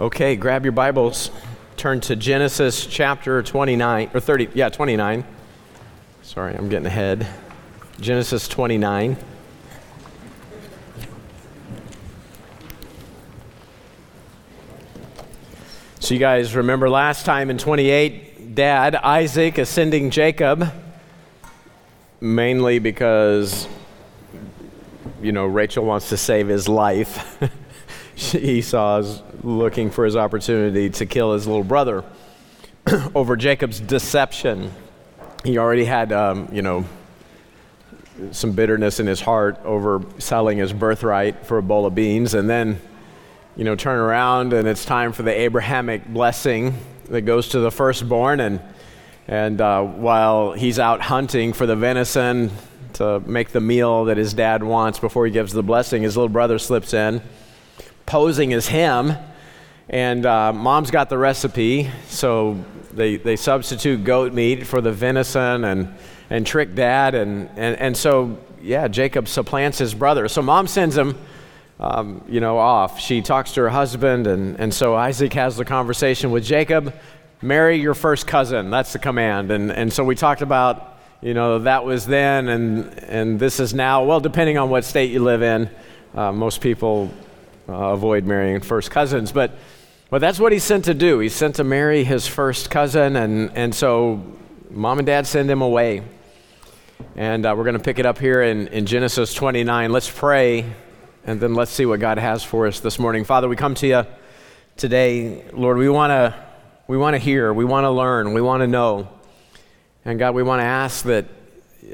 Okay, grab your Bibles. Turn to Genesis chapter 29, or 30, yeah, 29. Sorry, I'm getting ahead. Genesis 29. So, you guys remember last time in 28, Dad, Isaac, ascending Jacob, mainly because, you know, Rachel wants to save his life. Esau's looking for his opportunity to kill his little brother over Jacob's deception. He already had, um, you know, some bitterness in his heart over selling his birthright for a bowl of beans, and then, you know, turn around and it's time for the Abrahamic blessing that goes to the firstborn. And, and uh, while he's out hunting for the venison to make the meal that his dad wants before he gives the blessing, his little brother slips in posing as him. And uh, mom's got the recipe, so they, they substitute goat meat for the venison and, and trick dad. And, and, and so, yeah, Jacob supplants his brother. So mom sends him, um, you know, off. She talks to her husband, and, and so Isaac has the conversation with Jacob marry your first cousin. That's the command. And, and so we talked about, you know, that was then, and, and this is now. Well, depending on what state you live in, uh, most people uh, avoid marrying first cousins. But, but that's what he's sent to do. He's sent to marry his first cousin, and, and so mom and dad send him away. And uh, we're going to pick it up here in, in Genesis 29. Let's pray, and then let's see what God has for us this morning. Father, we come to you today. Lord, we want to we want to hear, we want to learn, we want to know. And God, we want to ask that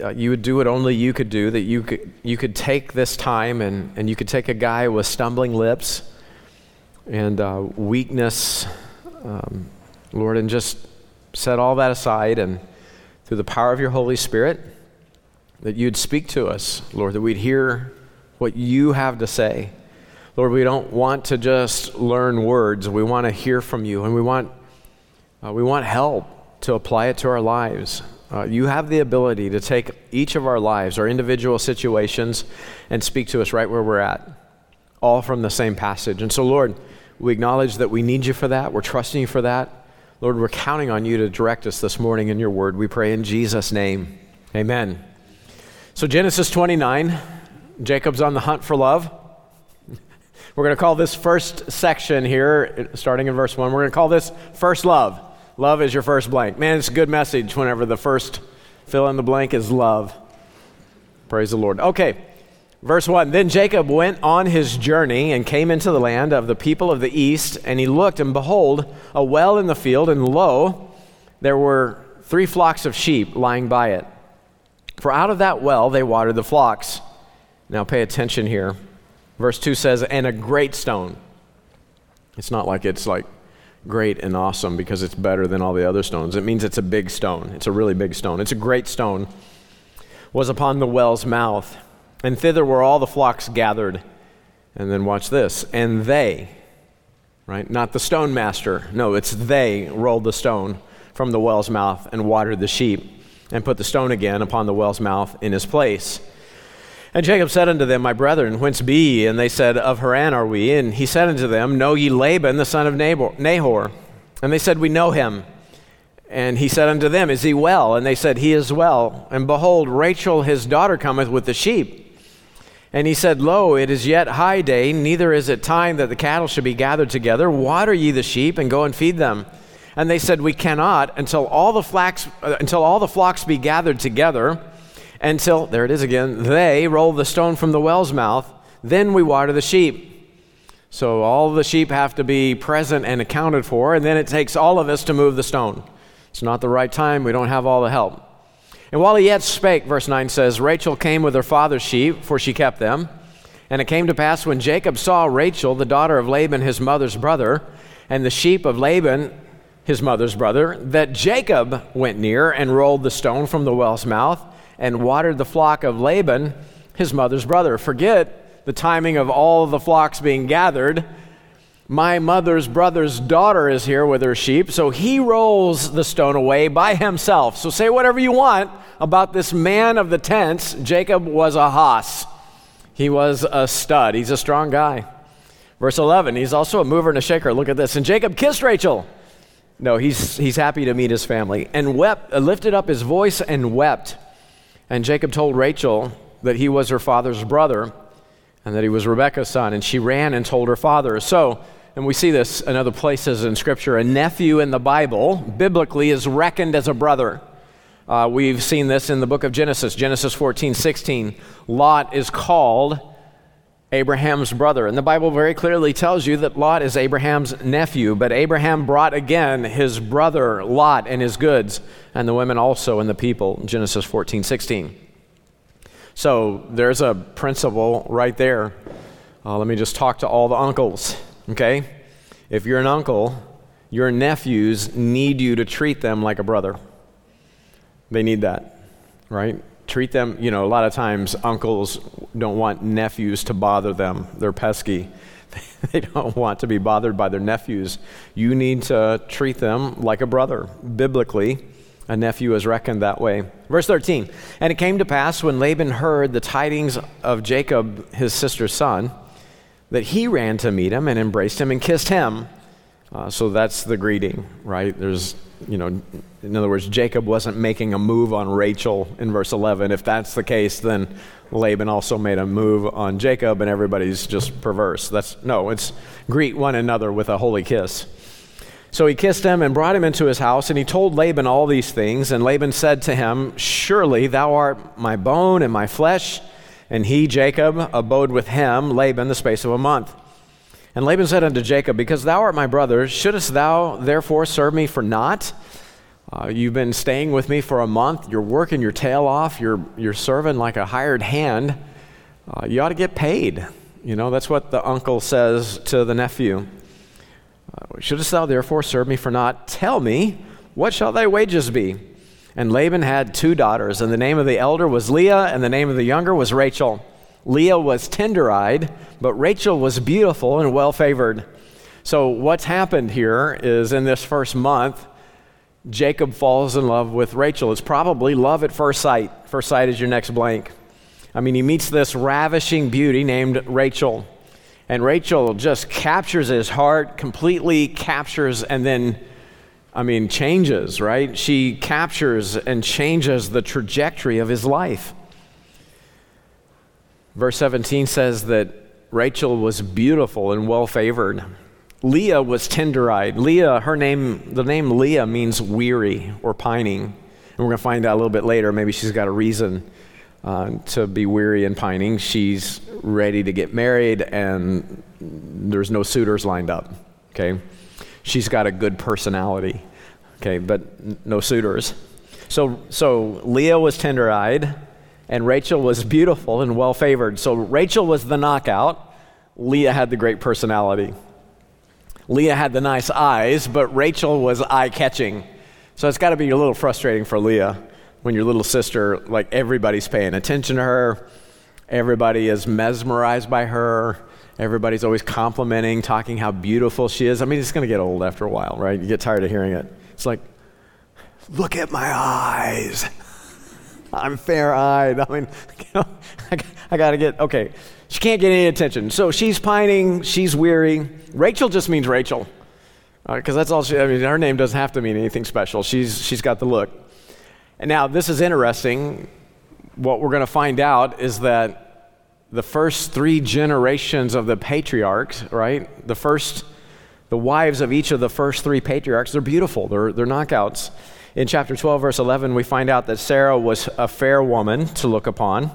uh, you would do what only you could do, that you could, you could take this time and, and you could take a guy with stumbling lips and uh, weakness, um, Lord, and just set all that aside and through the power of your Holy Spirit, that you'd speak to us, Lord, that we'd hear what you have to say. Lord, we don't want to just learn words. We want to hear from you, and we want, uh, we want help to apply it to our lives. Uh, you have the ability to take each of our lives, our individual situations, and speak to us right where we're at, all from the same passage. And so, Lord, we acknowledge that we need you for that. We're trusting you for that. Lord, we're counting on you to direct us this morning in your word. We pray in Jesus' name. Amen. So, Genesis 29, Jacob's on the hunt for love. We're going to call this first section here, starting in verse 1, we're going to call this First Love. Love is your first blank. Man, it's a good message whenever the first fill in the blank is love. Praise the Lord. Okay, verse 1 Then Jacob went on his journey and came into the land of the people of the east, and he looked, and behold, a well in the field, and lo, there were three flocks of sheep lying by it. For out of that well they watered the flocks. Now pay attention here. Verse 2 says, And a great stone. It's not like it's like great and awesome because it's better than all the other stones. It means it's a big stone. It's a really big stone. It's a great stone. Was upon the well's mouth, and thither were all the flocks gathered. And then watch this. And they, right? Not the stone master. No, it's they rolled the stone from the well's mouth and watered the sheep and put the stone again upon the well's mouth in his place. And Jacob said unto them, My brethren, whence be ye? And they said, Of Haran are we. And he said unto them, Know ye Laban, the son of Nahor? And they said, We know him. And he said unto them, Is he well? And they said, He is well. And behold, Rachel his daughter cometh with the sheep. And he said, Lo, it is yet high day, neither is it time that the cattle should be gathered together. Water ye the sheep, and go and feed them. And they said, We cannot until all the, flax, uh, until all the flocks be gathered together until, there it is again, they roll the stone from the well's mouth. Then we water the sheep. So all the sheep have to be present and accounted for, and then it takes all of us to move the stone. It's not the right time. We don't have all the help. And while he yet spake, verse 9 says, Rachel came with her father's sheep, for she kept them. And it came to pass when Jacob saw Rachel, the daughter of Laban, his mother's brother, and the sheep of Laban, his mother's brother, that Jacob went near and rolled the stone from the well's mouth and watered the flock of Laban, his mother's brother. Forget the timing of all the flocks being gathered. My mother's brother's daughter is here with her sheep, so he rolls the stone away by himself. So say whatever you want about this man of the tents. Jacob was a hoss. He was a stud. He's a strong guy. Verse 11, he's also a mover and a shaker. Look at this. And Jacob kissed Rachel. No, he's, he's happy to meet his family and wept, lifted up his voice and wept. And Jacob told Rachel that he was her father's brother and that he was Rebekah's son. And she ran and told her father. So, and we see this in other places in Scripture, a nephew in the Bible, biblically, is reckoned as a brother. Uh, we've seen this in the book of Genesis, Genesis 14, 16. Lot is called Abraham's brother. And the Bible very clearly tells you that Lot is Abraham's nephew, but Abraham brought again his brother Lot and his goods, and the women also and the people, Genesis 14, 16. So there's a principle right there. Uh, let me just talk to all the uncles, okay? If you're an uncle, your nephews need you to treat them like a brother. They need that, right? Treat them, you know, a lot of times uncles don't want nephews to bother them. They're pesky. they don't want to be bothered by their nephews. You need to treat them like a brother. Biblically, a nephew is reckoned that way. Verse 13 And it came to pass when Laban heard the tidings of Jacob, his sister's son, that he ran to meet him and embraced him and kissed him. Uh, so that's the greeting, right? There's you know, in other words, Jacob wasn't making a move on Rachel in verse 11. If that's the case, then Laban also made a move on Jacob and everybody's just perverse. That's no, it's greet one another with a holy kiss. So he kissed him and brought him into his house, and he told Laban all these things. And Laban said to him, Surely thou art my bone and my flesh. And he, Jacob, abode with him, Laban, the space of a month. And Laban said unto Jacob, Because thou art my brother, shouldest thou therefore serve me for naught? Uh, you've been staying with me for a month. You're working your tail off. You're, you're serving like a hired hand. Uh, you ought to get paid. You know, that's what the uncle says to the nephew. Uh, shouldest thou therefore serve me for naught? Tell me, what shall thy wages be? And Laban had two daughters, and the name of the elder was Leah, and the name of the younger was Rachel. Leah was tender eyed, but Rachel was beautiful and well favored. So, what's happened here is in this first month, Jacob falls in love with Rachel. It's probably love at first sight. First sight is your next blank. I mean, he meets this ravishing beauty named Rachel. And Rachel just captures his heart, completely captures, and then, I mean, changes, right? She captures and changes the trajectory of his life. Verse 17 says that Rachel was beautiful and well favored. Leah was tender eyed. Leah, her name, the name Leah means weary or pining. And we're going to find out a little bit later. Maybe she's got a reason uh, to be weary and pining. She's ready to get married, and there's no suitors lined up. Okay? She's got a good personality. Okay, but no suitors. So, so Leah was tender eyed and Rachel was beautiful and well favored. So Rachel was the knockout. Leah had the great personality. Leah had the nice eyes, but Rachel was eye catching. So it's got to be a little frustrating for Leah when your little sister, like everybody's paying attention to her, everybody is mesmerized by her, everybody's always complimenting, talking how beautiful she is. I mean, it's going to get old after a while, right? You get tired of hearing it. It's like, look at my eyes. I'm fair eyed. I mean, you know, I, I got to get, okay. She can't get any attention. So she's pining, she's weary. Rachel just means Rachel. Because that's all she, I mean, her name doesn't have to mean anything special. She's, she's got the look. And now, this is interesting. What we're going to find out is that the first three generations of the patriarchs, right? The first, the wives of each of the first three patriarchs, they're beautiful. They're, they're knockouts. In chapter 12, verse 11, we find out that Sarah was a fair woman to look upon.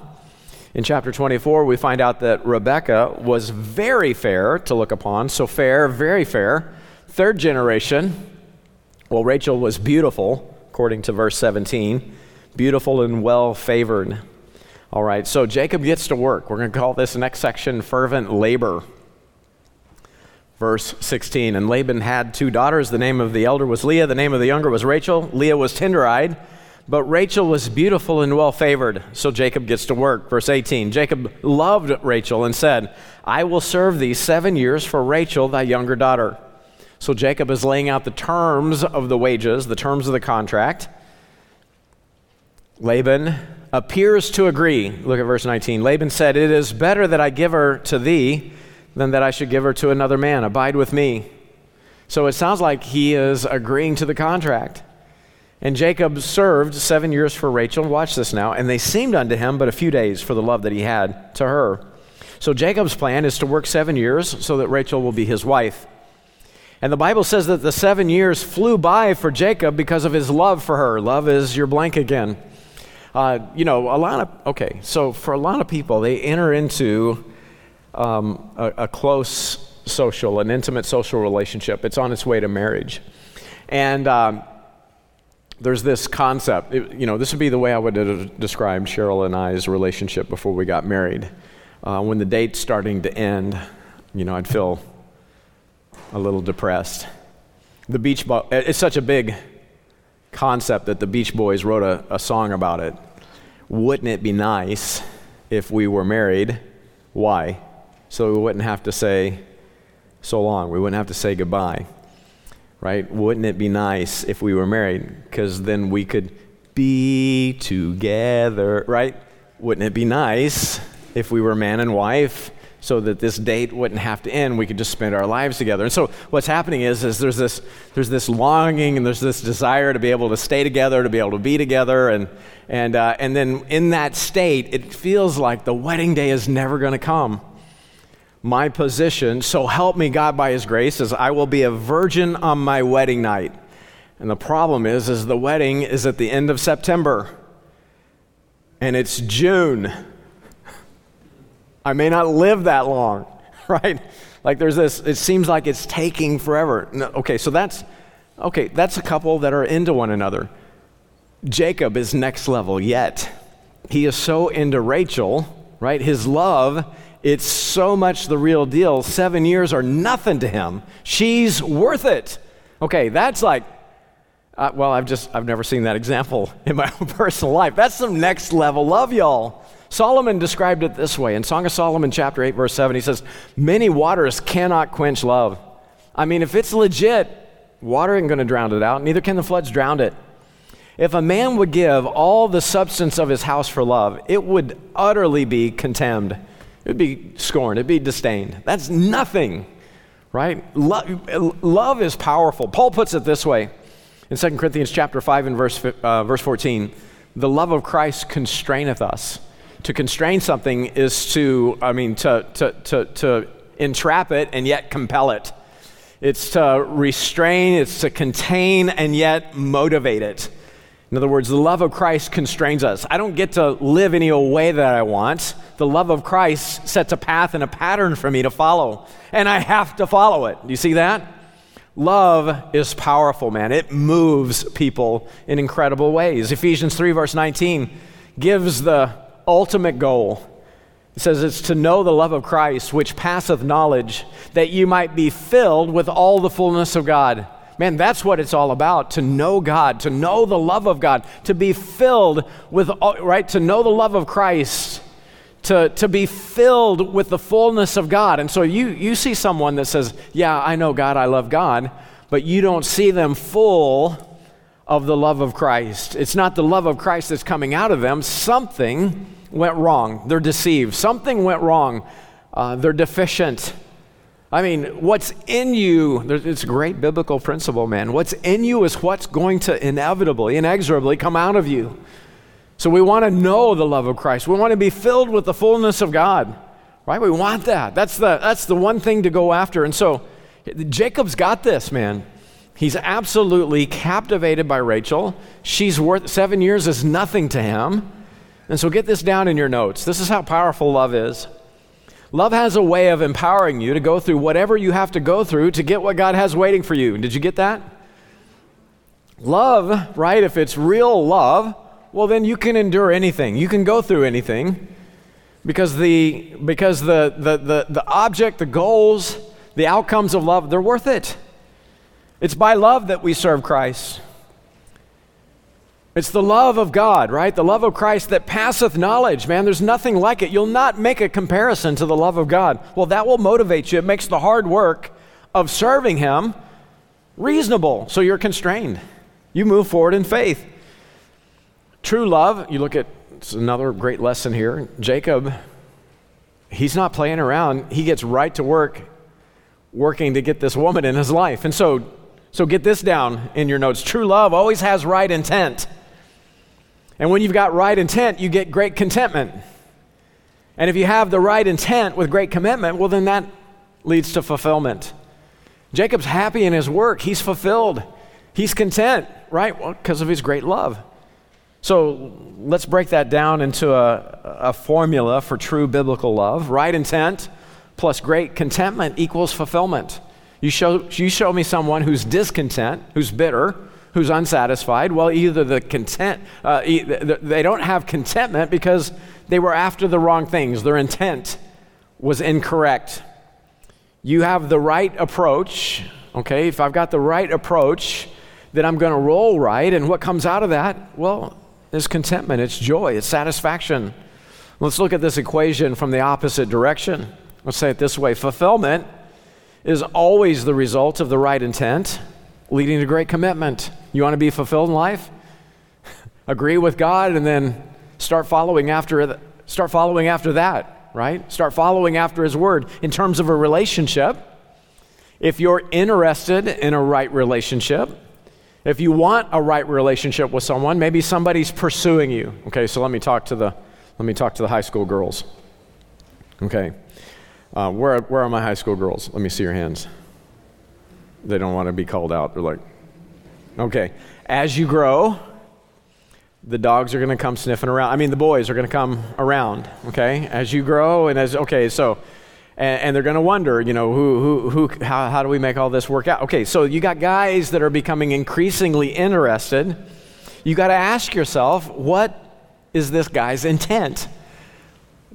In chapter 24, we find out that Rebekah was very fair to look upon. So fair, very fair. Third generation, well, Rachel was beautiful, according to verse 17, beautiful and well favored. All right, so Jacob gets to work. We're going to call this next section fervent labor. Verse 16 And Laban had two daughters. The name of the elder was Leah, the name of the younger was Rachel. Leah was tender eyed, but Rachel was beautiful and well favored. So Jacob gets to work. Verse 18 Jacob loved Rachel and said, I will serve thee seven years for Rachel, thy younger daughter. So Jacob is laying out the terms of the wages, the terms of the contract. Laban appears to agree. Look at verse 19. Laban said, It is better that I give her to thee than that I should give her to another man. Abide with me. So it sounds like he is agreeing to the contract. And Jacob served seven years for Rachel. Watch this now. And they seemed unto him but a few days for the love that he had to her. So Jacob's plan is to work seven years so that Rachel will be his wife. And the Bible says that the seven years flew by for Jacob because of his love for her. Love is your blank again. Uh, you know, a lot of, okay, so for a lot of people, they enter into um, a, a close social, an intimate social relationship. It's on its way to marriage. And um, there's this concept, it, you know, this would be the way I would have described Cheryl and I's relationship before we got married. Uh, when the date's starting to end, you know, I'd feel a little depressed. The Beach Boys, it's such a big concept that the Beach Boys wrote a, a song about it. Wouldn't it be nice if we were married? Why? So we wouldn't have to say so long. We wouldn't have to say goodbye. Right? Wouldn't it be nice if we were married? Because then we could be together, right? Wouldn't it be nice if we were man and wife? so that this date wouldn't have to end. We could just spend our lives together. And so what's happening is, is there's, this, there's this longing and there's this desire to be able to stay together, to be able to be together. And, and, uh, and then in that state, it feels like the wedding day is never going to come. My position, so help me God by his grace, is I will be a virgin on my wedding night. And the problem is, is the wedding is at the end of September. And it's June. I may not live that long, right? Like there's this, it seems like it's taking forever. No, okay, so that's, okay, that's a couple that are into one another. Jacob is next level yet. He is so into Rachel, right? His love, it's so much the real deal. Seven years are nothing to him. She's worth it. Okay, that's like, uh, well, I've just, I've never seen that example in my own personal life. That's some next level love, y'all. Solomon described it this way in Song of Solomon, chapter 8, verse 7. He says, Many waters cannot quench love. I mean, if it's legit, water ain't going to drown it out, neither can the floods drown it. If a man would give all the substance of his house for love, it would utterly be contemned. It would be scorned, it'd be disdained. That's nothing, right? Love, love is powerful. Paul puts it this way in 2 Corinthians chapter 5 and verse, uh, verse 14 the love of Christ constraineth us to constrain something is to, I mean, to, to, to, to entrap it and yet compel it. It's to restrain, it's to contain and yet motivate it. In other words, the love of Christ constrains us. I don't get to live any way that I want. The love of Christ sets a path and a pattern for me to follow, and I have to follow it. Do you see that? Love is powerful, man. It moves people in incredible ways. Ephesians 3, verse 19, gives the ultimate goal. It says it's to know the love of Christ, which passeth knowledge, that you might be filled with all the fullness of God. Man, that's what it's all about to know God, to know the love of God, to be filled with, right, to know the love of Christ, to, to be filled with the fullness of God. And so you, you see someone that says, Yeah, I know God, I love God, but you don't see them full of the love of Christ. It's not the love of Christ that's coming out of them. Something went wrong. They're deceived. Something went wrong. Uh, they're deficient. I mean, what's in you, it's a great biblical principle, man. What's in you is what's going to inevitably, inexorably come out of you. So we want to know the love of Christ. We want to be filled with the fullness of God, right? We want that. That's the, that's the one thing to go after. And so Jacob's got this, man. He's absolutely captivated by Rachel. She's worth seven years is nothing to him. And so get this down in your notes. This is how powerful love is. Love has a way of empowering you to go through whatever you have to go through to get what God has waiting for you. Did you get that? Love, right? If it's real love, well, then you can endure anything. You can go through anything because the, because the, the, the, the object, the goals, the outcomes of love, they're worth it. It's by love that we serve Christ. It's the love of God, right? The love of Christ that passeth knowledge, man. There's nothing like it. You'll not make a comparison to the love of God. Well, that will motivate you. It makes the hard work of serving Him reasonable, so you're constrained. You move forward in faith. True love, you look at it's another great lesson here. Jacob he's not playing around. He gets right to work working to get this woman in his life. And so, so get this down in your notes. True love always has right intent. And when you've got right intent, you get great contentment. And if you have the right intent with great commitment, well, then that leads to fulfillment. Jacob's happy in his work. He's fulfilled. He's content, right? Well, because of his great love. So let's break that down into a, a formula for true biblical love. Right intent plus great contentment equals fulfillment. You show, you show me someone who's discontent, who's bitter, who's unsatisfied. Well, either the content, uh, they don't have contentment because they were after the wrong things. Their intent was incorrect. You have the right approach, okay? If I've got the right approach, then I'm going to roll right. And what comes out of that? Well, it's contentment, it's joy, it's satisfaction. Let's look at this equation from the opposite direction. Let's say it this way fulfillment is always the result of the right intent, leading to great commitment. You want to be fulfilled in life? Agree with God and then start following after start following after that, right? Start following after his word in terms of a relationship. If you're interested in a right relationship, if you want a right relationship with someone, maybe somebody's pursuing you. Okay, so let me talk to the let me talk to the high school girls. Okay, uh, where where are my high school girls? Let me see your hands. They don't want to be called out. They're like, okay. As you grow, the dogs are going to come sniffing around. I mean, the boys are going to come around. Okay, as you grow and as okay, so and, and they're going to wonder, you know, who, who, who, how, how do we make all this work out? Okay, so you got guys that are becoming increasingly interested. You got to ask yourself, what is this guy's intent?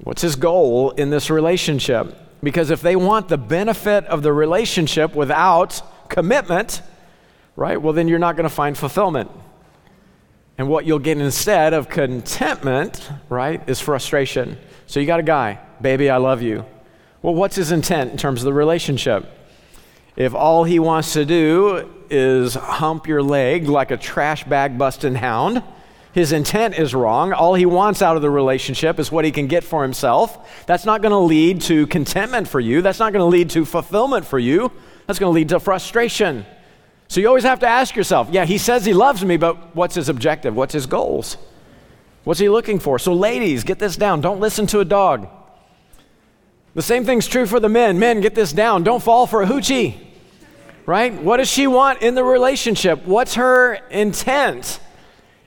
What's his goal in this relationship? Because if they want the benefit of the relationship without commitment, right, well, then you're not going to find fulfillment. And what you'll get instead of contentment, right, is frustration. So you got a guy, baby, I love you. Well, what's his intent in terms of the relationship? If all he wants to do is hump your leg like a trash bag busting hound, his intent is wrong. All he wants out of the relationship is what he can get for himself. That's not going to lead to contentment for you. That's not going to lead to fulfillment for you. That's going to lead to frustration. So you always have to ask yourself yeah, he says he loves me, but what's his objective? What's his goals? What's he looking for? So, ladies, get this down. Don't listen to a dog. The same thing's true for the men. Men, get this down. Don't fall for a hoochie. Right? What does she want in the relationship? What's her intent?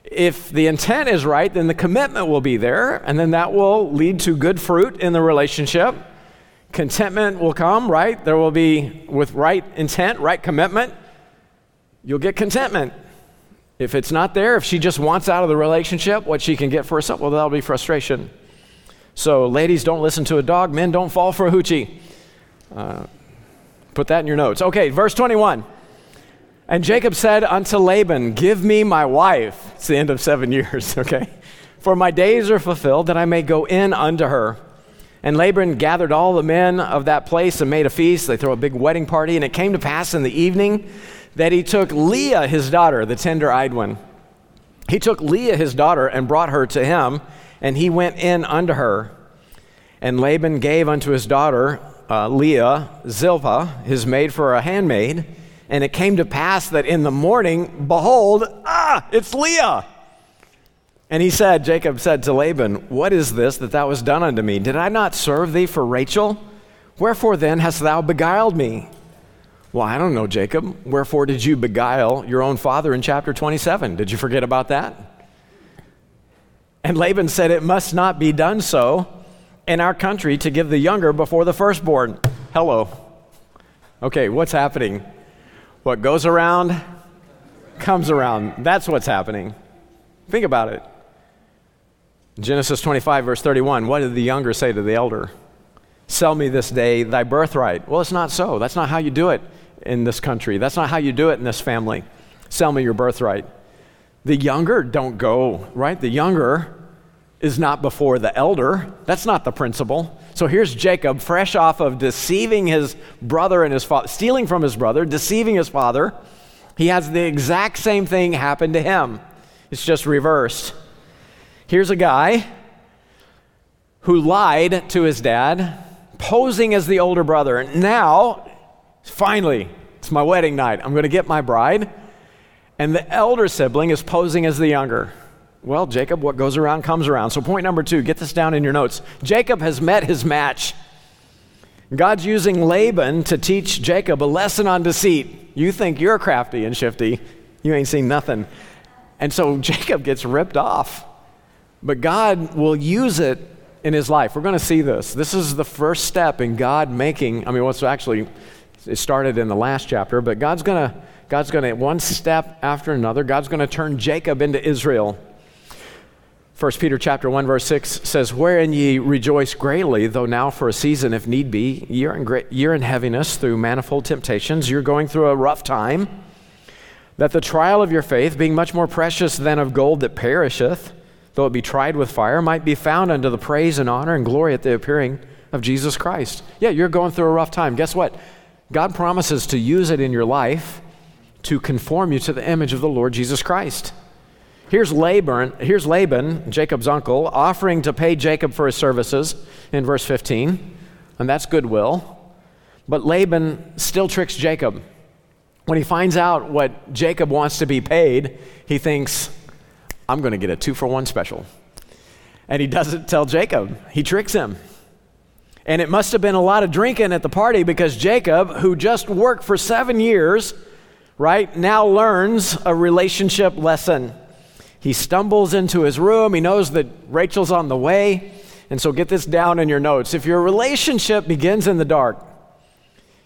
If the intent is right, then the commitment will be there, and then that will lead to good fruit in the relationship. Contentment will come, right? There will be, with right intent, right commitment, you'll get contentment. If it's not there, if she just wants out of the relationship what she can get for herself, well, that'll be frustration. So, ladies, don't listen to a dog. Men, don't fall for a hoochie. Uh, put that in your notes. Okay, verse 21. And Jacob said unto Laban, Give me my wife. It's the end of seven years, okay? For my days are fulfilled that I may go in unto her. And Laban gathered all the men of that place and made a feast. They throw a big wedding party. And it came to pass in the evening that he took Leah, his daughter, the tender eyed one. He took Leah, his daughter, and brought her to him and he went in unto her. And Laban gave unto his daughter uh, Leah Zilpah, his maid, for a handmaid. And it came to pass that in the morning, behold, ah, it's Leah. And he said, Jacob said to Laban, What is this that thou hast done unto me? Did I not serve thee for Rachel? Wherefore then hast thou beguiled me? Well, I don't know, Jacob. Wherefore did you beguile your own father in chapter 27? Did you forget about that? And Laban said, It must not be done so in our country to give the younger before the firstborn. Hello. Okay, what's happening? What goes around comes around. That's what's happening. Think about it. Genesis 25, verse 31. What did the younger say to the elder? Sell me this day thy birthright. Well, it's not so. That's not how you do it in this country. That's not how you do it in this family. Sell me your birthright. The younger don't go, right? The younger is not before the elder. That's not the principle. So here's Jacob, fresh off of deceiving his brother and his father, stealing from his brother, deceiving his father. He has the exact same thing happen to him. It's just reversed. Here's a guy who lied to his dad, posing as the older brother. And Now, finally, it's my wedding night. I'm going to get my bride. And the elder sibling is posing as the younger. Well, Jacob, what goes around comes around. So, point number two, get this down in your notes. Jacob has met his match. God's using Laban to teach Jacob a lesson on deceit. You think you're crafty and shifty, you ain't seen nothing. And so Jacob gets ripped off. But God will use it in his life. We're going to see this. This is the first step in God making, I mean, what's actually, it started in the last chapter, but God's going to, God's going to, one step after another, God's going to turn Jacob into Israel. 1 Peter chapter 1 verse 6 says, "Wherein ye rejoice greatly, though now for a season if need be, you're in great, you're in heaviness through manifold temptations, you're going through a rough time, that the trial of your faith, being much more precious than of gold that perisheth, though it be tried with fire, might be found unto the praise and honor and glory at the appearing of Jesus Christ." Yeah, you're going through a rough time. Guess what? God promises to use it in your life to conform you to the image of the Lord Jesus Christ. Here's Laban, here's Laban, Jacob's uncle, offering to pay Jacob for his services in verse 15, and that's goodwill. But Laban still tricks Jacob. When he finds out what Jacob wants to be paid, he thinks, I'm going to get a two for one special. And he doesn't tell Jacob, he tricks him. And it must have been a lot of drinking at the party because Jacob, who just worked for seven years, right, now learns a relationship lesson. He stumbles into his room. He knows that Rachel's on the way. And so get this down in your notes. If your relationship begins in the dark,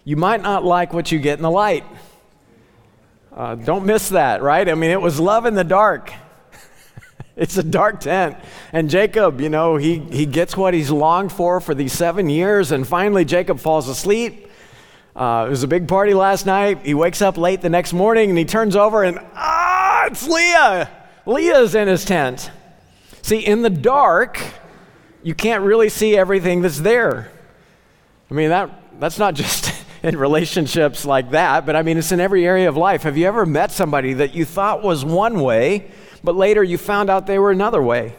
you might not like what you get in the light. Uh, don't miss that, right? I mean, it was love in the dark. It's a dark tent. And Jacob, you know, he, he gets what he's longed for for these seven years. And finally, Jacob falls asleep. Uh, it was a big party last night. He wakes up late the next morning and he turns over and, ah, it's Leah. Leah's in his tent. See, in the dark, you can't really see everything that's there. I mean, that, that's not just in relationships like that, but I mean, it's in every area of life. Have you ever met somebody that you thought was one way, but later you found out they were another way?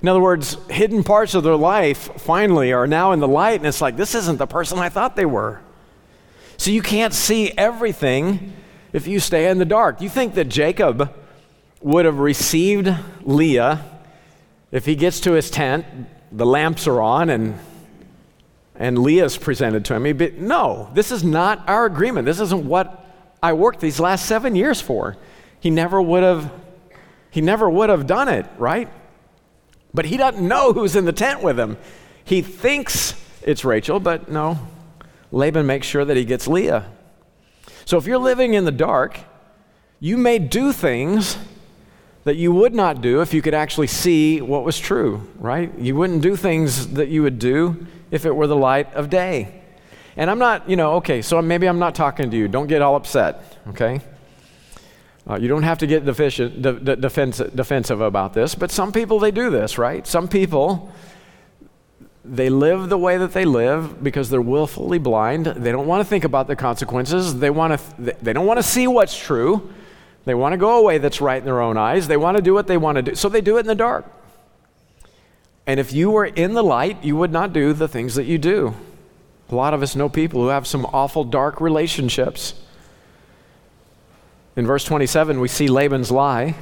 In other words, hidden parts of their life finally are now in the light, and it's like, this isn't the person I thought they were. So you can't see everything if you stay in the dark. You think that Jacob would have received Leah if he gets to his tent, the lamps are on, and, and Leah's presented to him. But no, this is not our agreement. This isn't what I worked these last seven years for. He never would have, he never would have done it, right? But he doesn't know who's in the tent with him. He thinks it's Rachel, but no. Laban makes sure that he gets Leah. So if you're living in the dark, you may do things that you would not do if you could actually see what was true, right? You wouldn't do things that you would do if it were the light of day. And I'm not, you know, okay, so maybe I'm not talking to you. Don't get all upset, okay? Uh, you don't have to get deficient, de- de- defensive, defensive about this, but some people, they do this, right? Some people, they live the way that they live because they're willfully blind. They don't want to think about the consequences. They, want to th- they don't want to see what's true. They want to go away that's right in their own eyes. They want to do what they want to do. So they do it in the dark. And if you were in the light, you would not do the things that you do. A lot of us know people who have some awful dark relationships. In verse 27, we see Laban's lie.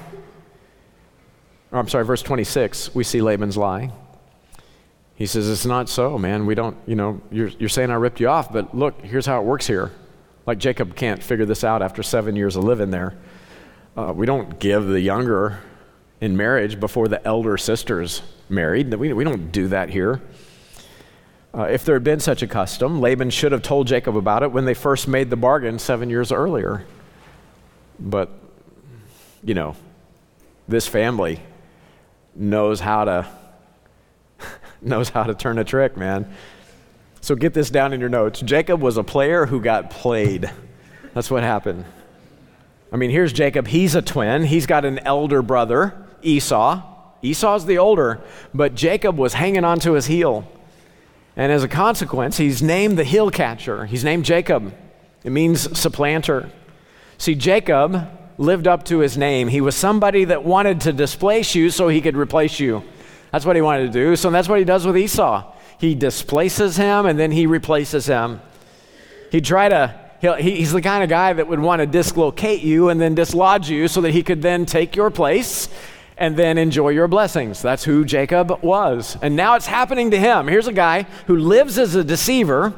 Or I'm sorry, verse 26, we see Laban's lie. He says, It's not so, man. We don't, you know, you're, you're saying I ripped you off, but look, here's how it works here. Like Jacob can't figure this out after seven years of living there. Uh, we don't give the younger in marriage before the elder sisters married. We, we don't do that here. Uh, if there had been such a custom, Laban should have told Jacob about it when they first made the bargain seven years earlier. But, you know, this family knows how to knows how to turn a trick, man. So get this down in your notes. Jacob was a player who got played. That's what happened. I mean, here's Jacob. He's a twin. He's got an elder brother, Esau. Esau's the older, but Jacob was hanging onto his heel. And as a consequence, he's named the heel catcher. He's named Jacob. It means supplanter. See, Jacob lived up to his name. He was somebody that wanted to displace you so he could replace you. That's what he wanted to do. So that's what he does with Esau. He displaces him and then he replaces him. He try to he's the kind of guy that would want to dislocate you and then dislodge you so that he could then take your place and then enjoy your blessings. That's who Jacob was. And now it's happening to him. Here's a guy who lives as a deceiver.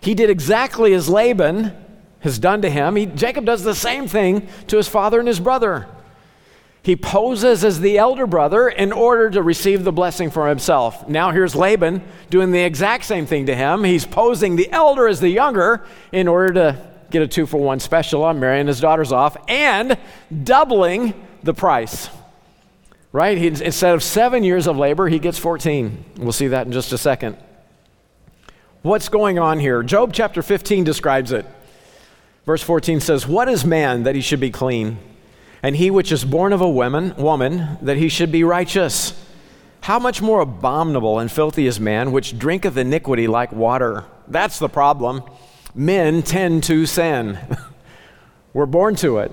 He did exactly as Laban has done to him. He, Jacob does the same thing to his father and his brother. He poses as the elder brother in order to receive the blessing for himself. Now here's Laban doing the exact same thing to him. He's posing the elder as the younger in order to get a two for one special on marrying his daughters off and doubling the price. Right? He, instead of seven years of labor, he gets 14. We'll see that in just a second. What's going on here? Job chapter 15 describes it. Verse 14 says, What is man that he should be clean? and he which is born of a woman, woman, that he should be righteous. How much more abominable and filthy is man, which drinketh iniquity like water? That's the problem. Men tend to sin. We're born to it.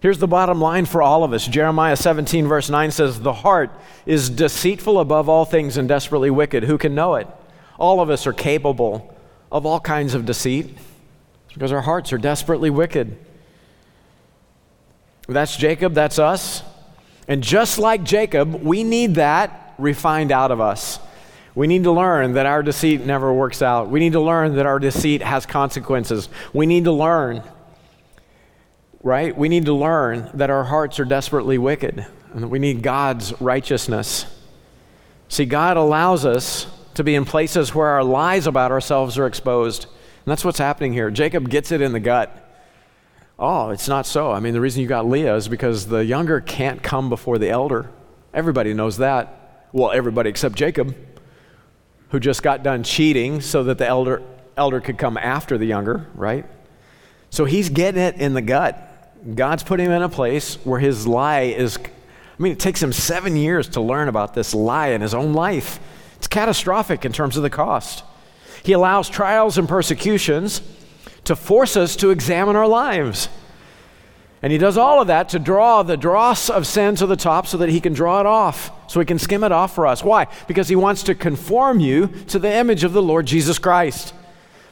Here's the bottom line for all of us Jeremiah 17, verse 9 says, The heart is deceitful above all things and desperately wicked. Who can know it? All of us are capable of all kinds of deceit because our hearts are desperately wicked. That's Jacob, that's us. And just like Jacob, we need that refined out of us. We need to learn that our deceit never works out. We need to learn that our deceit has consequences. We need to learn, right? We need to learn that our hearts are desperately wicked and that we need God's righteousness. See, God allows us to be in places where our lies about ourselves are exposed. And that's what's happening here. Jacob gets it in the gut. Oh, it's not so. I mean, the reason you got Leah is because the younger can't come before the elder. Everybody knows that. Well, everybody except Jacob, who just got done cheating so that the elder, elder could come after the younger, right? So he's getting it in the gut. God's put him in a place where his lie is, I mean, it takes him seven years to learn about this lie in his own life. It's catastrophic in terms of the cost. He allows trials and persecutions to force us to examine our lives. And he does all of that to draw the dross of sin to the top so that he can draw it off, so he can skim it off for us. Why? Because he wants to conform you to the image of the Lord Jesus Christ.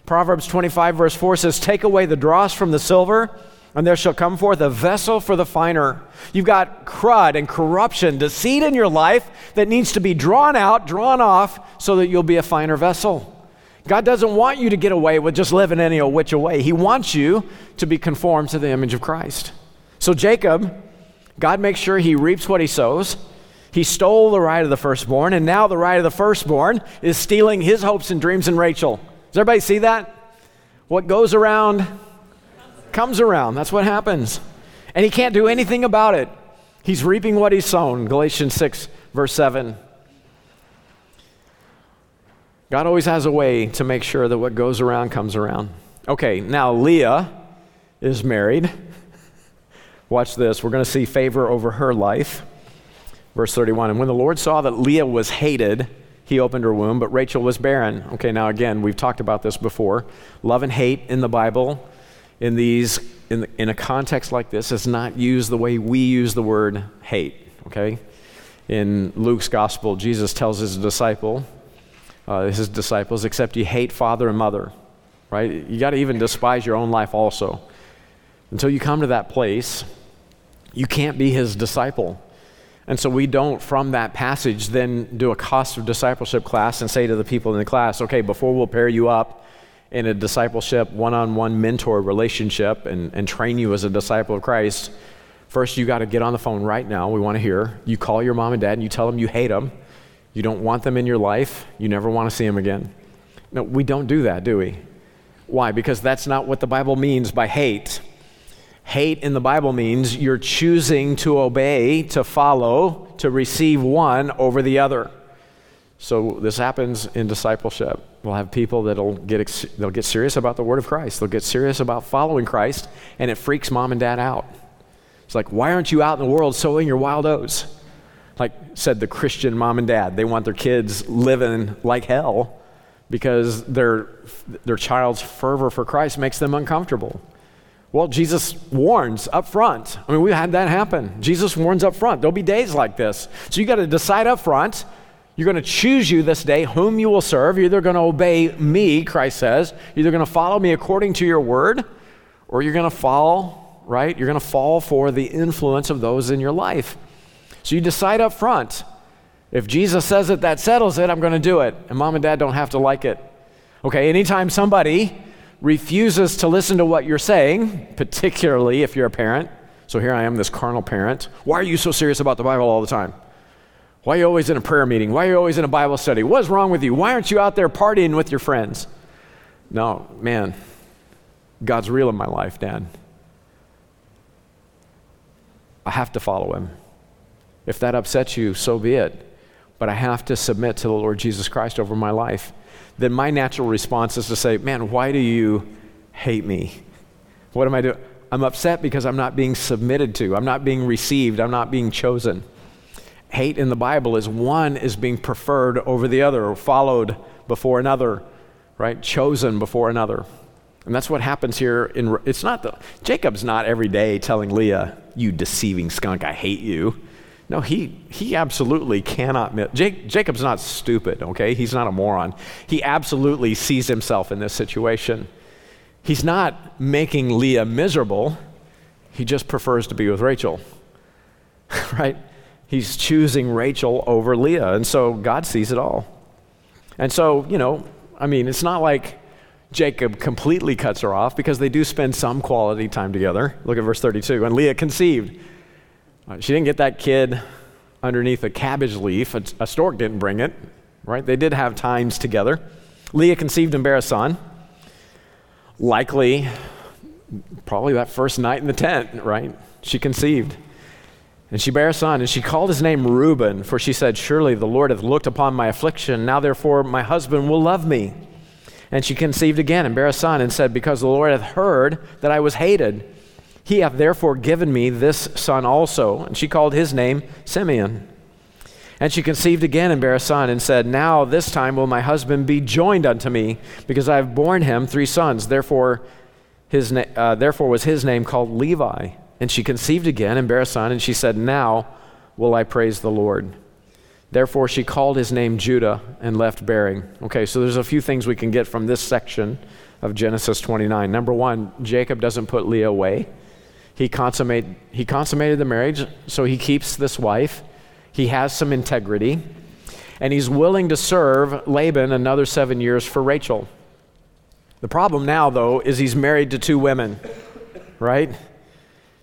Proverbs 25, verse 4 says, Take away the dross from the silver, and there shall come forth a vessel for the finer. You've got crud and corruption, deceit in your life that needs to be drawn out, drawn off, so that you'll be a finer vessel. God doesn't want you to get away with just living any old which way. He wants you to be conformed to the image of Christ. So, Jacob, God makes sure he reaps what he sows. He stole the right of the firstborn, and now the right of the firstborn is stealing his hopes and dreams in Rachel. Does everybody see that? What goes around comes around. That's what happens. And he can't do anything about it. He's reaping what he's sown. Galatians 6, verse 7. God always has a way to make sure that what goes around comes around. Okay, now Leah is married. Watch this. We're going to see favor over her life. Verse 31 And when the Lord saw that Leah was hated, he opened her womb, but Rachel was barren. Okay, now again, we've talked about this before. Love and hate in the Bible, in these, in, the, in a context like this, is not used the way we use the word hate. Okay, in Luke's gospel, Jesus tells his disciple, uh, his disciples, except you hate father and mother, right? You got to even despise your own life also. Until you come to that place, you can't be his disciple. And so we don't, from that passage, then do a cost of discipleship class and say to the people in the class, okay, before we'll pair you up in a discipleship, one on one mentor relationship and, and train you as a disciple of Christ, first you got to get on the phone right now. We want to hear. You call your mom and dad and you tell them you hate them you don't want them in your life. You never want to see them again. No, we don't do that, do we? Why? Because that's not what the Bible means by hate. Hate in the Bible means you're choosing to obey, to follow, to receive one over the other. So this happens in discipleship. We'll have people that'll get they'll get serious about the word of Christ. They'll get serious about following Christ, and it freaks mom and dad out. It's like, why aren't you out in the world sowing your wild oats? Like said the Christian mom and dad. They want their kids living like hell because their, their child's fervor for Christ makes them uncomfortable. Well, Jesus warns up front. I mean, we had that happen. Jesus warns up front. There'll be days like this. So you got to decide up front. You're going to choose you this day whom you will serve. You're either going to obey me, Christ says. You're either going to follow me according to your word, or you're going to fall, right? You're going to fall for the influence of those in your life. So you decide up front. If Jesus says it, that settles it, I'm going to do it. And mom and dad don't have to like it. Okay, anytime somebody refuses to listen to what you're saying, particularly if you're a parent. So here I am, this carnal parent. Why are you so serious about the Bible all the time? Why are you always in a prayer meeting? Why are you always in a Bible study? What is wrong with you? Why aren't you out there partying with your friends? No, man, God's real in my life, Dad. I have to follow him. If that upsets you, so be it. But I have to submit to the Lord Jesus Christ over my life then my natural response is to say, Man, why do you hate me? What am I doing? I'm upset because I'm not being submitted to, I'm not being received, I'm not being chosen. Hate in the Bible is one is being preferred over the other, or followed before another, right? Chosen before another. And that's what happens here in it's not the Jacob's not every day telling Leah, "You deceiving skunk, I hate you." No, he, he absolutely cannot. Jake, Jacob's not stupid, okay? He's not a moron. He absolutely sees himself in this situation. He's not making Leah miserable, he just prefers to be with Rachel, right? He's choosing Rachel over Leah, and so God sees it all. And so, you know, I mean, it's not like Jacob completely cuts her off because they do spend some quality time together. Look at verse 32. And Leah conceived. She didn't get that kid underneath a cabbage leaf. A, a, stork didn't bring it, right? They did have times together. Leah conceived and bare a son. Likely, probably that first night in the tent, right? She conceived. And she bare a son, and she called his name Reuben, for she said, Surely the Lord hath looked upon my affliction. Now therefore my husband will love me. And she conceived again and bare a son, and said, Because the Lord hath heard that I was hated he hath therefore given me this son also. And she called his name Simeon. And she conceived again and bare a son, and said, Now this time will my husband be joined unto me, because I have borne him three sons. Therefore, his na- uh, therefore was his name called Levi. And she conceived again and bare a son, and she said, Now will I praise the Lord. Therefore, she called his name Judah and left bearing. Okay, so there's a few things we can get from this section of Genesis 29. Number one, Jacob doesn't put Leah away. He, consummate, he consummated the marriage, so he keeps this wife. He has some integrity. And he's willing to serve Laban another seven years for Rachel. The problem now, though, is he's married to two women, right?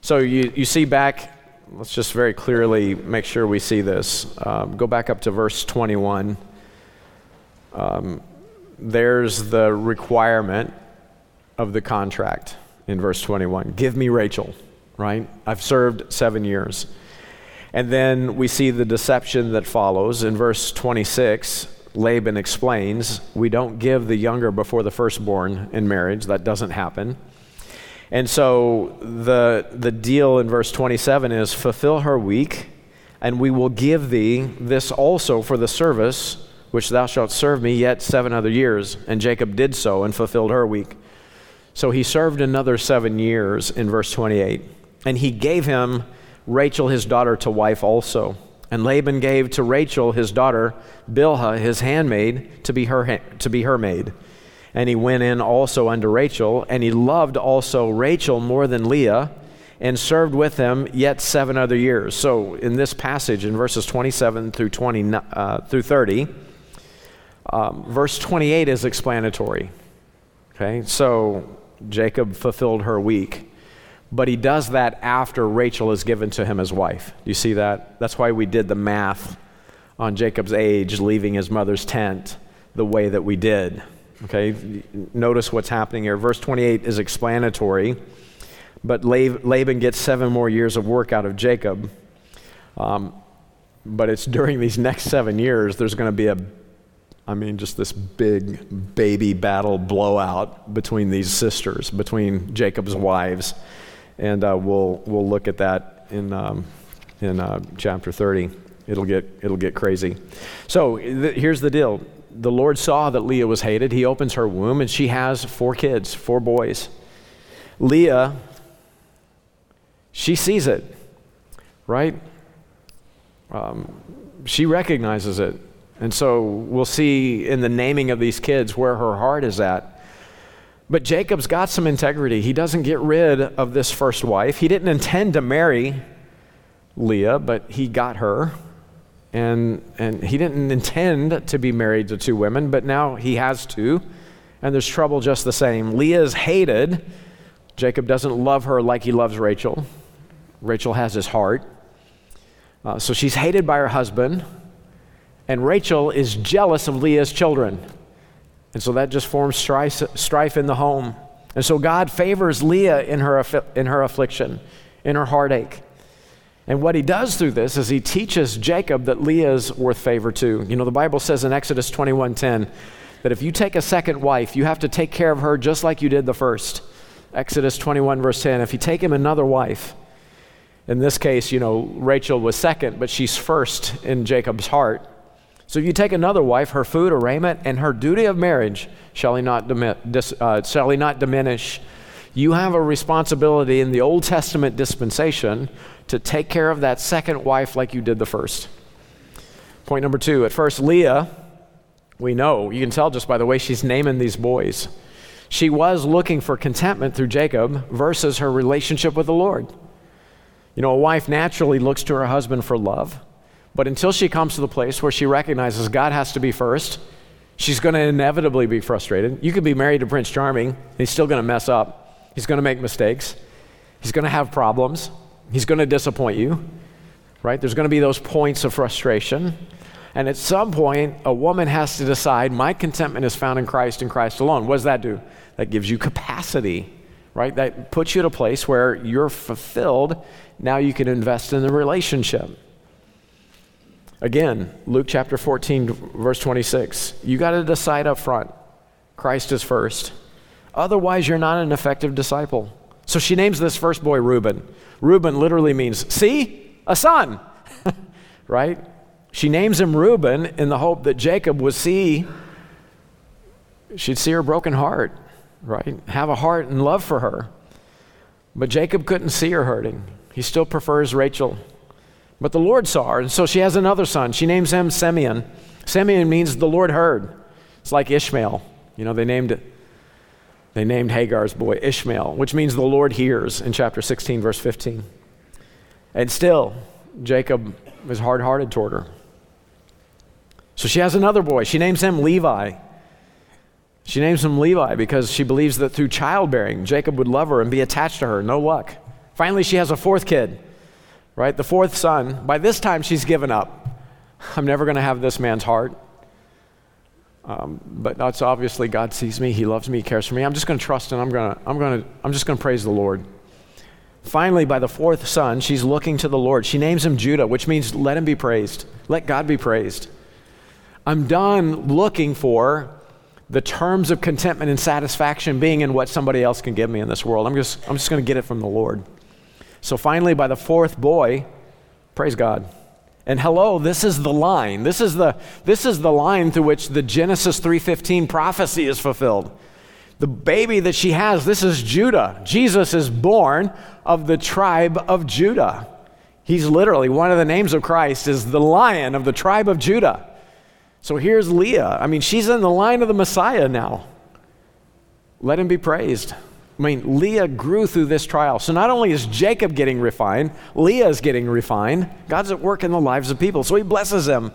So you, you see back, let's just very clearly make sure we see this. Um, go back up to verse 21. Um, there's the requirement of the contract in verse 21 Give me Rachel right? I've served seven years. And then we see the deception that follows. In verse 26, Laban explains, We don't give the younger before the firstborn in marriage. That doesn't happen. And so the, the deal in verse 27 is fulfill her week, and we will give thee this also for the service which thou shalt serve me yet seven other years. And Jacob did so and fulfilled her week. So he served another seven years in verse 28. And he gave him Rachel, his daughter, to wife also. And Laban gave to Rachel, his daughter, Bilhah, his handmaid, to be her, to be her maid. And he went in also unto Rachel, and he loved also Rachel more than Leah, and served with them yet seven other years. So in this passage, in verses 27 through, 20, uh, through 30, um, verse 28 is explanatory. Okay, so Jacob fulfilled her week. But he does that after Rachel is given to him as wife. Do you see that? That's why we did the math on Jacob's age, leaving his mother's tent the way that we did. Okay, notice what's happening here. Verse 28 is explanatory, but Laban gets seven more years of work out of Jacob. Um, but it's during these next seven years, there's going to be a, I mean, just this big baby battle blowout between these sisters, between Jacob's wives and uh, we'll we'll look at that in um, in uh, chapter 30. It'll get it'll get crazy. So th- here's the deal: the Lord saw that Leah was hated. He opens her womb, and she has four kids, four boys. Leah she sees it, right? Um, she recognizes it. And so we'll see in the naming of these kids where her heart is at. But Jacob's got some integrity. He doesn't get rid of this first wife. He didn't intend to marry Leah, but he got her. And, and he didn't intend to be married to two women, but now he has two. And there's trouble just the same. Leah is hated. Jacob doesn't love her like he loves Rachel. Rachel has his heart. Uh, so she's hated by her husband. And Rachel is jealous of Leah's children. And so that just forms strife, in the home. And so God favors Leah in her, in her affliction, in her heartache. And what he does through this is he teaches Jacob that Leah is worth favor too. You know, the Bible says in Exodus 21:10 that if you take a second wife, you have to take care of her just like you did the first. Exodus 21 verse 10. If you take him another wife, in this case, you know, Rachel was second, but she's first in Jacob's heart. So if you take another wife, her food or raiment, and her duty of marriage shall he not, uh, shall he not diminish. You have a responsibility in the Old Testament dispensation to take care of that second wife like you did the first. Point number two at first, Leah, we know, you can tell just by the way she's naming these boys. She was looking for contentment through Jacob versus her relationship with the Lord. You know, a wife naturally looks to her husband for love. But until she comes to the place where she recognizes God has to be first, she's going to inevitably be frustrated. You could be married to Prince Charming, he's still going to mess up. He's going to make mistakes. He's going to have problems. He's going to disappoint you, right? There's going to be those points of frustration. And at some point, a woman has to decide my contentment is found in Christ and Christ alone. What does that do? That gives you capacity, right? That puts you at a place where you're fulfilled. Now you can invest in the relationship. Again, Luke chapter 14, verse 26. You got to decide up front Christ is first. Otherwise, you're not an effective disciple. So she names this first boy Reuben. Reuben literally means, see, a son, right? She names him Reuben in the hope that Jacob would see, she'd see her broken heart, right? Have a heart and love for her. But Jacob couldn't see her hurting. He still prefers Rachel. But the Lord saw her, and so she has another son. She names him Simeon. Simeon means the Lord heard. It's like Ishmael. You know, they named. They named Hagar's boy Ishmael, which means the Lord hears in chapter 16, verse 15. And still, Jacob is hard hearted toward her. So she has another boy. She names him Levi. She names him Levi because she believes that through childbearing, Jacob would love her and be attached to her. No luck. Finally, she has a fourth kid right? The fourth son, by this time she's given up. I'm never going to have this man's heart. Um, but that's obviously God sees me, He loves me, He cares for me. I'm just going to trust and I'm going to, I'm going to, I'm just going to praise the Lord. Finally, by the fourth son, she's looking to the Lord. She names him Judah, which means let him be praised. Let God be praised. I'm done looking for the terms of contentment and satisfaction being in what somebody else can give me in this world. I'm just, I'm just going to get it from the Lord. So finally, by the fourth boy, praise God. And hello, this is the line. This is the, this is the line through which the Genesis 3:15 prophecy is fulfilled. The baby that she has, this is Judah. Jesus is born of the tribe of Judah. He's literally one of the names of Christ is the lion of the tribe of Judah. So here's Leah. I mean, she's in the line of the Messiah now. Let him be praised. I mean, Leah grew through this trial. So not only is Jacob getting refined, Leah is getting refined. God's at work in the lives of people. So he blesses them.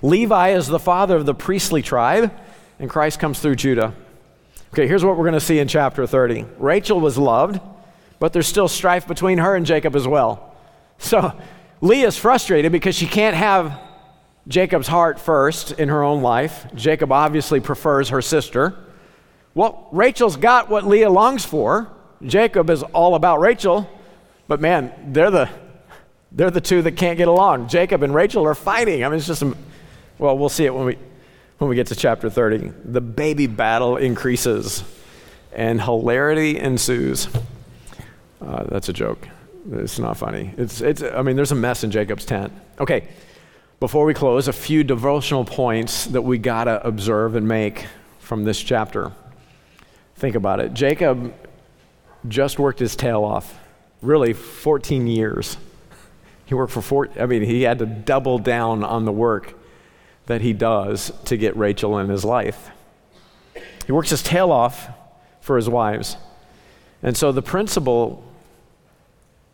Levi is the father of the priestly tribe, and Christ comes through Judah. Okay, here's what we're going to see in chapter 30. Rachel was loved, but there's still strife between her and Jacob as well. So Leah's frustrated because she can't have Jacob's heart first in her own life. Jacob obviously prefers her sister. Well, Rachel's got what Leah longs for. Jacob is all about Rachel, but man, they're the they're the two that can't get along. Jacob and Rachel are fighting. I mean, it's just well, we'll see it when we when we get to chapter 30. The baby battle increases, and hilarity ensues. Uh, that's a joke. It's not funny. It's it's. I mean, there's a mess in Jacob's tent. Okay. Before we close, a few devotional points that we gotta observe and make from this chapter. Think about it. Jacob just worked his tail off really 14 years. He worked for four, I mean, he had to double down on the work that he does to get Rachel in his life. He works his tail off for his wives. And so the principle,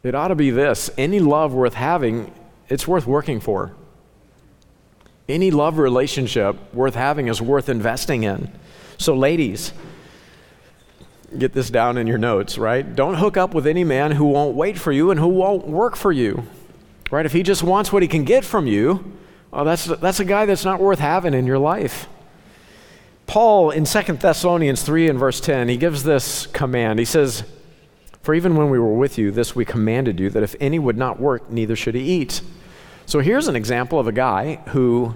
it ought to be this any love worth having, it's worth working for. Any love relationship worth having is worth investing in. So, ladies, get this down in your notes, right? Don't hook up with any man who won't wait for you and who won't work for you, right? If he just wants what he can get from you, well, that's, that's a guy that's not worth having in your life. Paul in 2 Thessalonians 3 and verse 10, he gives this command. He says, For even when we were with you, this we commanded you, that if any would not work, neither should he eat. So here's an example of a guy who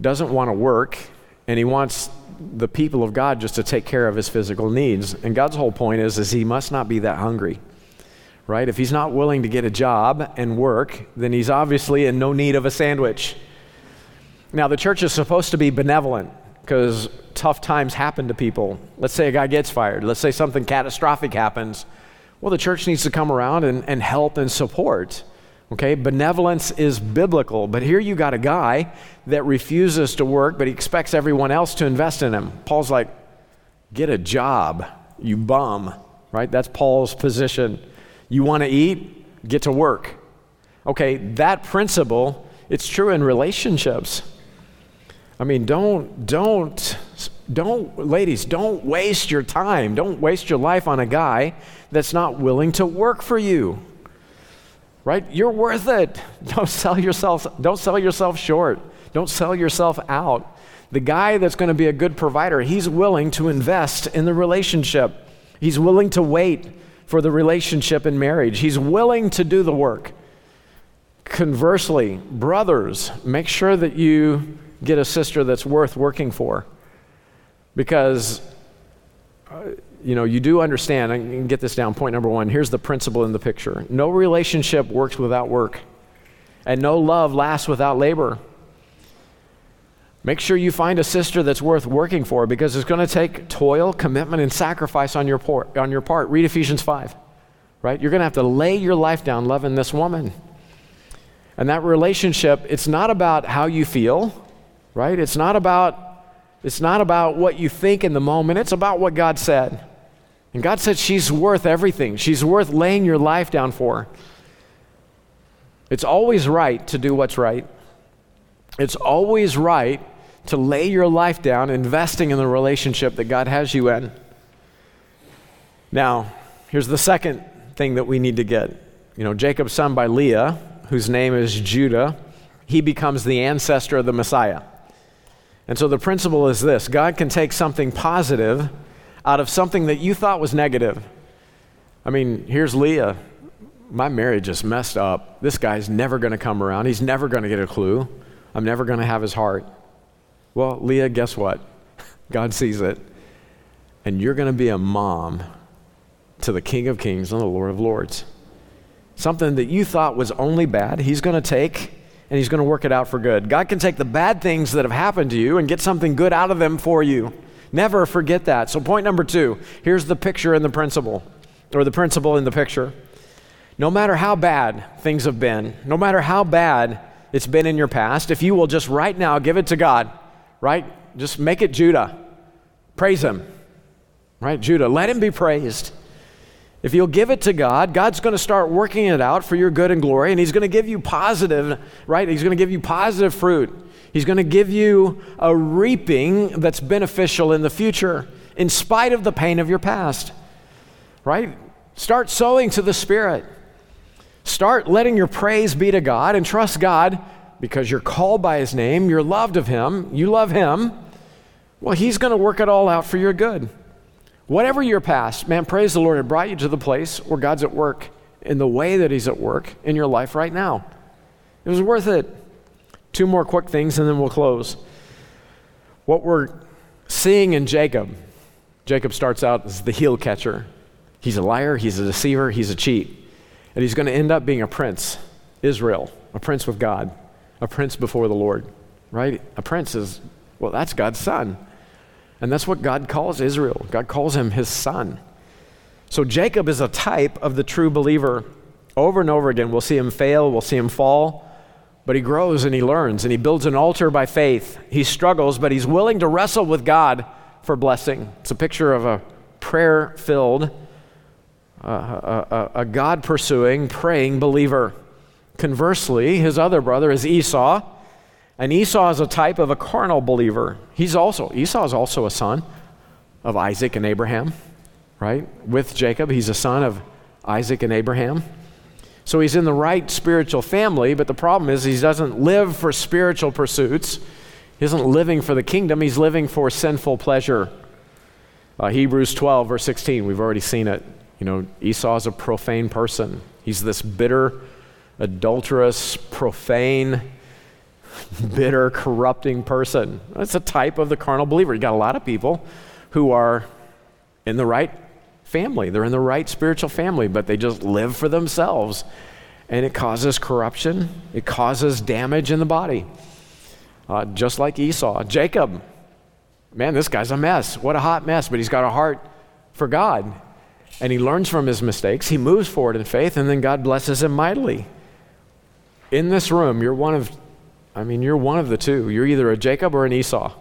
doesn't want to work and he wants the people of God just to take care of his physical needs. And God's whole point is, is he must not be that hungry. Right? If he's not willing to get a job and work, then he's obviously in no need of a sandwich. Now, the church is supposed to be benevolent because tough times happen to people. Let's say a guy gets fired. Let's say something catastrophic happens. Well, the church needs to come around and, and help and support. Okay, benevolence is biblical, but here you got a guy that refuses to work, but he expects everyone else to invest in him. Paul's like, get a job, you bum, right? That's Paul's position. You want to eat? Get to work. Okay, that principle, it's true in relationships. I mean, don't, don't, don't, ladies, don't waste your time. Don't waste your life on a guy that's not willing to work for you right? You're worth it. Don't sell yourself, don't sell yourself short. Don't sell yourself out. The guy that's going to be a good provider, he's willing to invest in the relationship. He's willing to wait for the relationship in marriage. He's willing to do the work. Conversely, brothers, make sure that you get a sister that's worth working for. Because uh, you know, you do understand, I can get this down. Point number one here's the principle in the picture no relationship works without work, and no love lasts without labor. Make sure you find a sister that's worth working for because it's going to take toil, commitment, and sacrifice on your, por- on your part. Read Ephesians 5, right? You're going to have to lay your life down loving this woman. And that relationship, it's not about how you feel, right? It's not about it's not about what you think in the moment, it's about what God said. And God said she's worth everything. She's worth laying your life down for. It's always right to do what's right. It's always right to lay your life down, investing in the relationship that God has you in. Now, here's the second thing that we need to get. You know, Jacob's son by Leah, whose name is Judah, he becomes the ancestor of the Messiah. And so the principle is this God can take something positive out of something that you thought was negative. I mean, here's Leah. My marriage is messed up. This guy's never going to come around. He's never going to get a clue. I'm never going to have his heart. Well, Leah, guess what? God sees it. And you're going to be a mom to the King of Kings and the Lord of Lords. Something that you thought was only bad, he's going to take and he's going to work it out for good. God can take the bad things that have happened to you and get something good out of them for you. Never forget that. So, point number two here's the picture and the principle, or the principle in the picture. No matter how bad things have been, no matter how bad it's been in your past, if you will just right now give it to God, right? Just make it Judah. Praise Him, right? Judah, let Him be praised. If you'll give it to God, God's going to start working it out for your good and glory, and He's going to give you positive, right? He's going to give you positive fruit. He's going to give you a reaping that's beneficial in the future, in spite of the pain of your past. Right? Start sowing to the Spirit. Start letting your praise be to God and trust God because you're called by His name, you're loved of Him, you love Him. Well, He's going to work it all out for your good. Whatever your past, man, praise the Lord, it brought you to the place where God's at work in the way that He's at work in your life right now. It was worth it. Two more quick things and then we'll close. What we're seeing in Jacob, Jacob starts out as the heel catcher. He's a liar, he's a deceiver, he's a cheat. And he's going to end up being a prince, Israel, a prince with God, a prince before the Lord, right? A prince is, well, that's God's son. And that's what God calls Israel. God calls him his son. So Jacob is a type of the true believer. Over and over again, we'll see him fail, we'll see him fall, but he grows and he learns and he builds an altar by faith. He struggles, but he's willing to wrestle with God for blessing. It's a picture of a prayer filled, uh, a, a, a God pursuing, praying believer. Conversely, his other brother is Esau, and Esau is a type of a carnal believer. He's also, Esau is also a son of Isaac and Abraham, right? With Jacob, he's a son of Isaac and Abraham. So he's in the right spiritual family, but the problem is he doesn't live for spiritual pursuits. He isn't living for the kingdom, he's living for sinful pleasure. Uh, Hebrews 12, verse 16, we've already seen it. You know, Esau is a profane person. He's this bitter, adulterous, profane, bitter, corrupting person. That's a type of the carnal believer. You got a lot of people who are in the right family, they're in the right spiritual family, but they just live for themselves. And it causes corruption, it causes damage in the body. Uh, just like Esau. Jacob, man, this guy's a mess. What a hot mess, but he's got a heart for God. And he learns from his mistakes. He moves forward in faith, and then God blesses him mightily. In this room, you're one of, I mean, you're one of the two. You're either a Jacob or an Esau.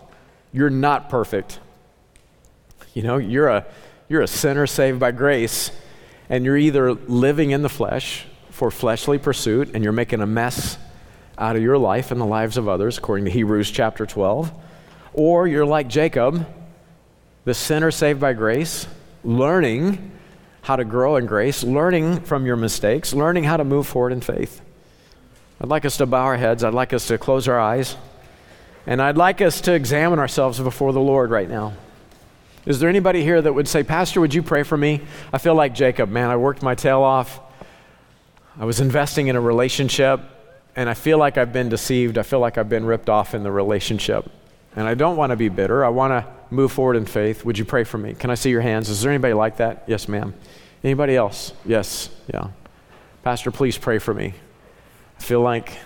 You're not perfect. You know, you're a, you're a sinner saved by grace, and you're either living in the flesh for fleshly pursuit, and you're making a mess out of your life and the lives of others, according to Hebrews chapter 12, or you're like Jacob, the sinner saved by grace, learning how to grow in grace, learning from your mistakes, learning how to move forward in faith. I'd like us to bow our heads. I'd like us to close our eyes. And I'd like us to examine ourselves before the Lord right now. Is there anybody here that would say, Pastor, would you pray for me? I feel like Jacob, man. I worked my tail off. I was investing in a relationship, and I feel like I've been deceived. I feel like I've been ripped off in the relationship. And I don't want to be bitter. I want to move forward in faith. Would you pray for me? Can I see your hands? Is there anybody like that? Yes, ma'am. Anybody else? Yes, yeah. Pastor, please pray for me. I feel like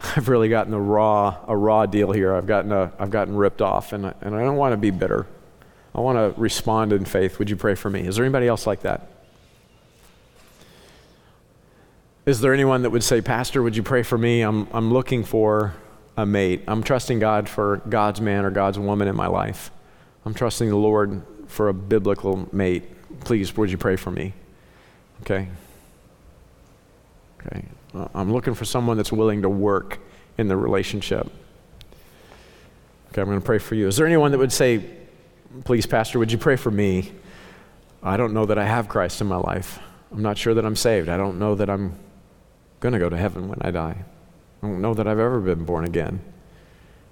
I've really gotten a raw, a raw deal here. I've gotten, a, I've gotten ripped off, and I, and I don't want to be bitter. I want to respond in faith. Would you pray for me? Is there anybody else like that? Is there anyone that would say, Pastor, would you pray for me? I'm, I'm looking for a mate. I'm trusting God for God's man or God's woman in my life. I'm trusting the Lord for a biblical mate. Please, would you pray for me? Okay. Okay. Uh, I'm looking for someone that's willing to work in the relationship. Okay, I'm going to pray for you. Is there anyone that would say, please, Pastor, would you pray for me? I don't know that I have Christ in my life. I'm not sure that I'm saved. I don't know that I'm going to go to heaven when I die. I don't know that I've ever been born again.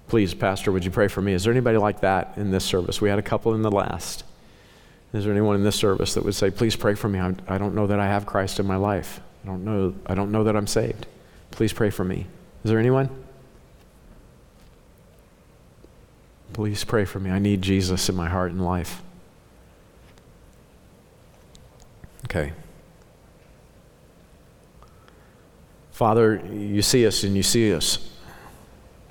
Please, Pastor, would you pray for me? Is there anybody like that in this service? We had a couple in the last. Is there anyone in this service that would say, please pray for me? I, I don't know that I have Christ in my life. I don't know, I don't know that I'm saved. Please pray for me. Is there anyone? Please pray for me. I need Jesus in my heart and life. Okay. Father, you see us and you see us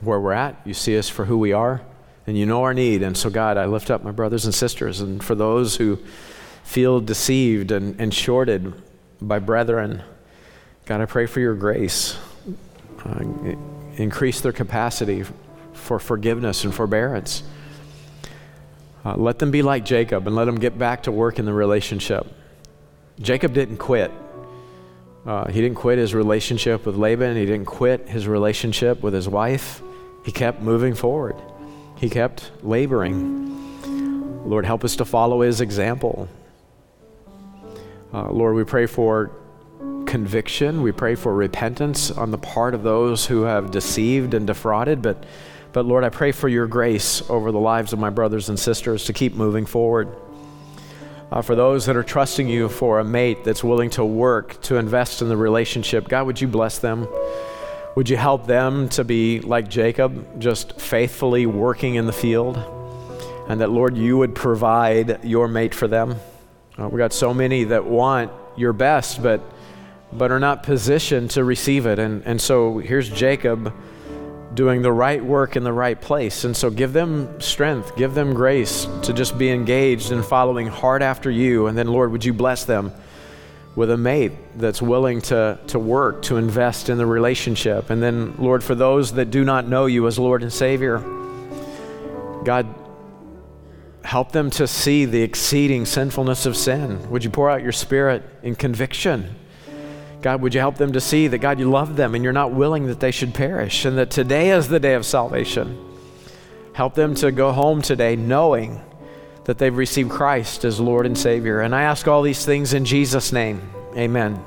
where we're at. You see us for who we are, and you know our need. And so, God, I lift up my brothers and sisters. And for those who feel deceived and, and shorted by brethren, God, I pray for your grace. Uh, increase their capacity for forgiveness and forbearance. Uh, let them be like Jacob and let them get back to work in the relationship. Jacob didn't quit. Uh, he didn't quit his relationship with Laban. He didn't quit his relationship with his wife. He kept moving forward. He kept laboring. Lord, help us to follow his example. Uh, Lord, we pray for conviction. We pray for repentance on the part of those who have deceived and defrauded. But, but Lord, I pray for your grace over the lives of my brothers and sisters to keep moving forward. Uh, for those that are trusting you for a mate that's willing to work to invest in the relationship, God, would you bless them? Would you help them to be like Jacob, just faithfully working in the field? And that, Lord, you would provide your mate for them. Uh, we got so many that want your best, but but are not positioned to receive it. And, and so here's Jacob doing the right work in the right place. And so give them strength, give them grace to just be engaged in following hard after you. And then, Lord, would you bless them with a mate that's willing to, to work, to invest in the relationship. And then, Lord, for those that do not know you as Lord and Savior, God, help them to see the exceeding sinfulness of sin. Would you pour out your spirit in conviction? God, would you help them to see that, God, you love them and you're not willing that they should perish, and that today is the day of salvation. Help them to go home today knowing that they've received Christ as Lord and Savior. And I ask all these things in Jesus' name. Amen.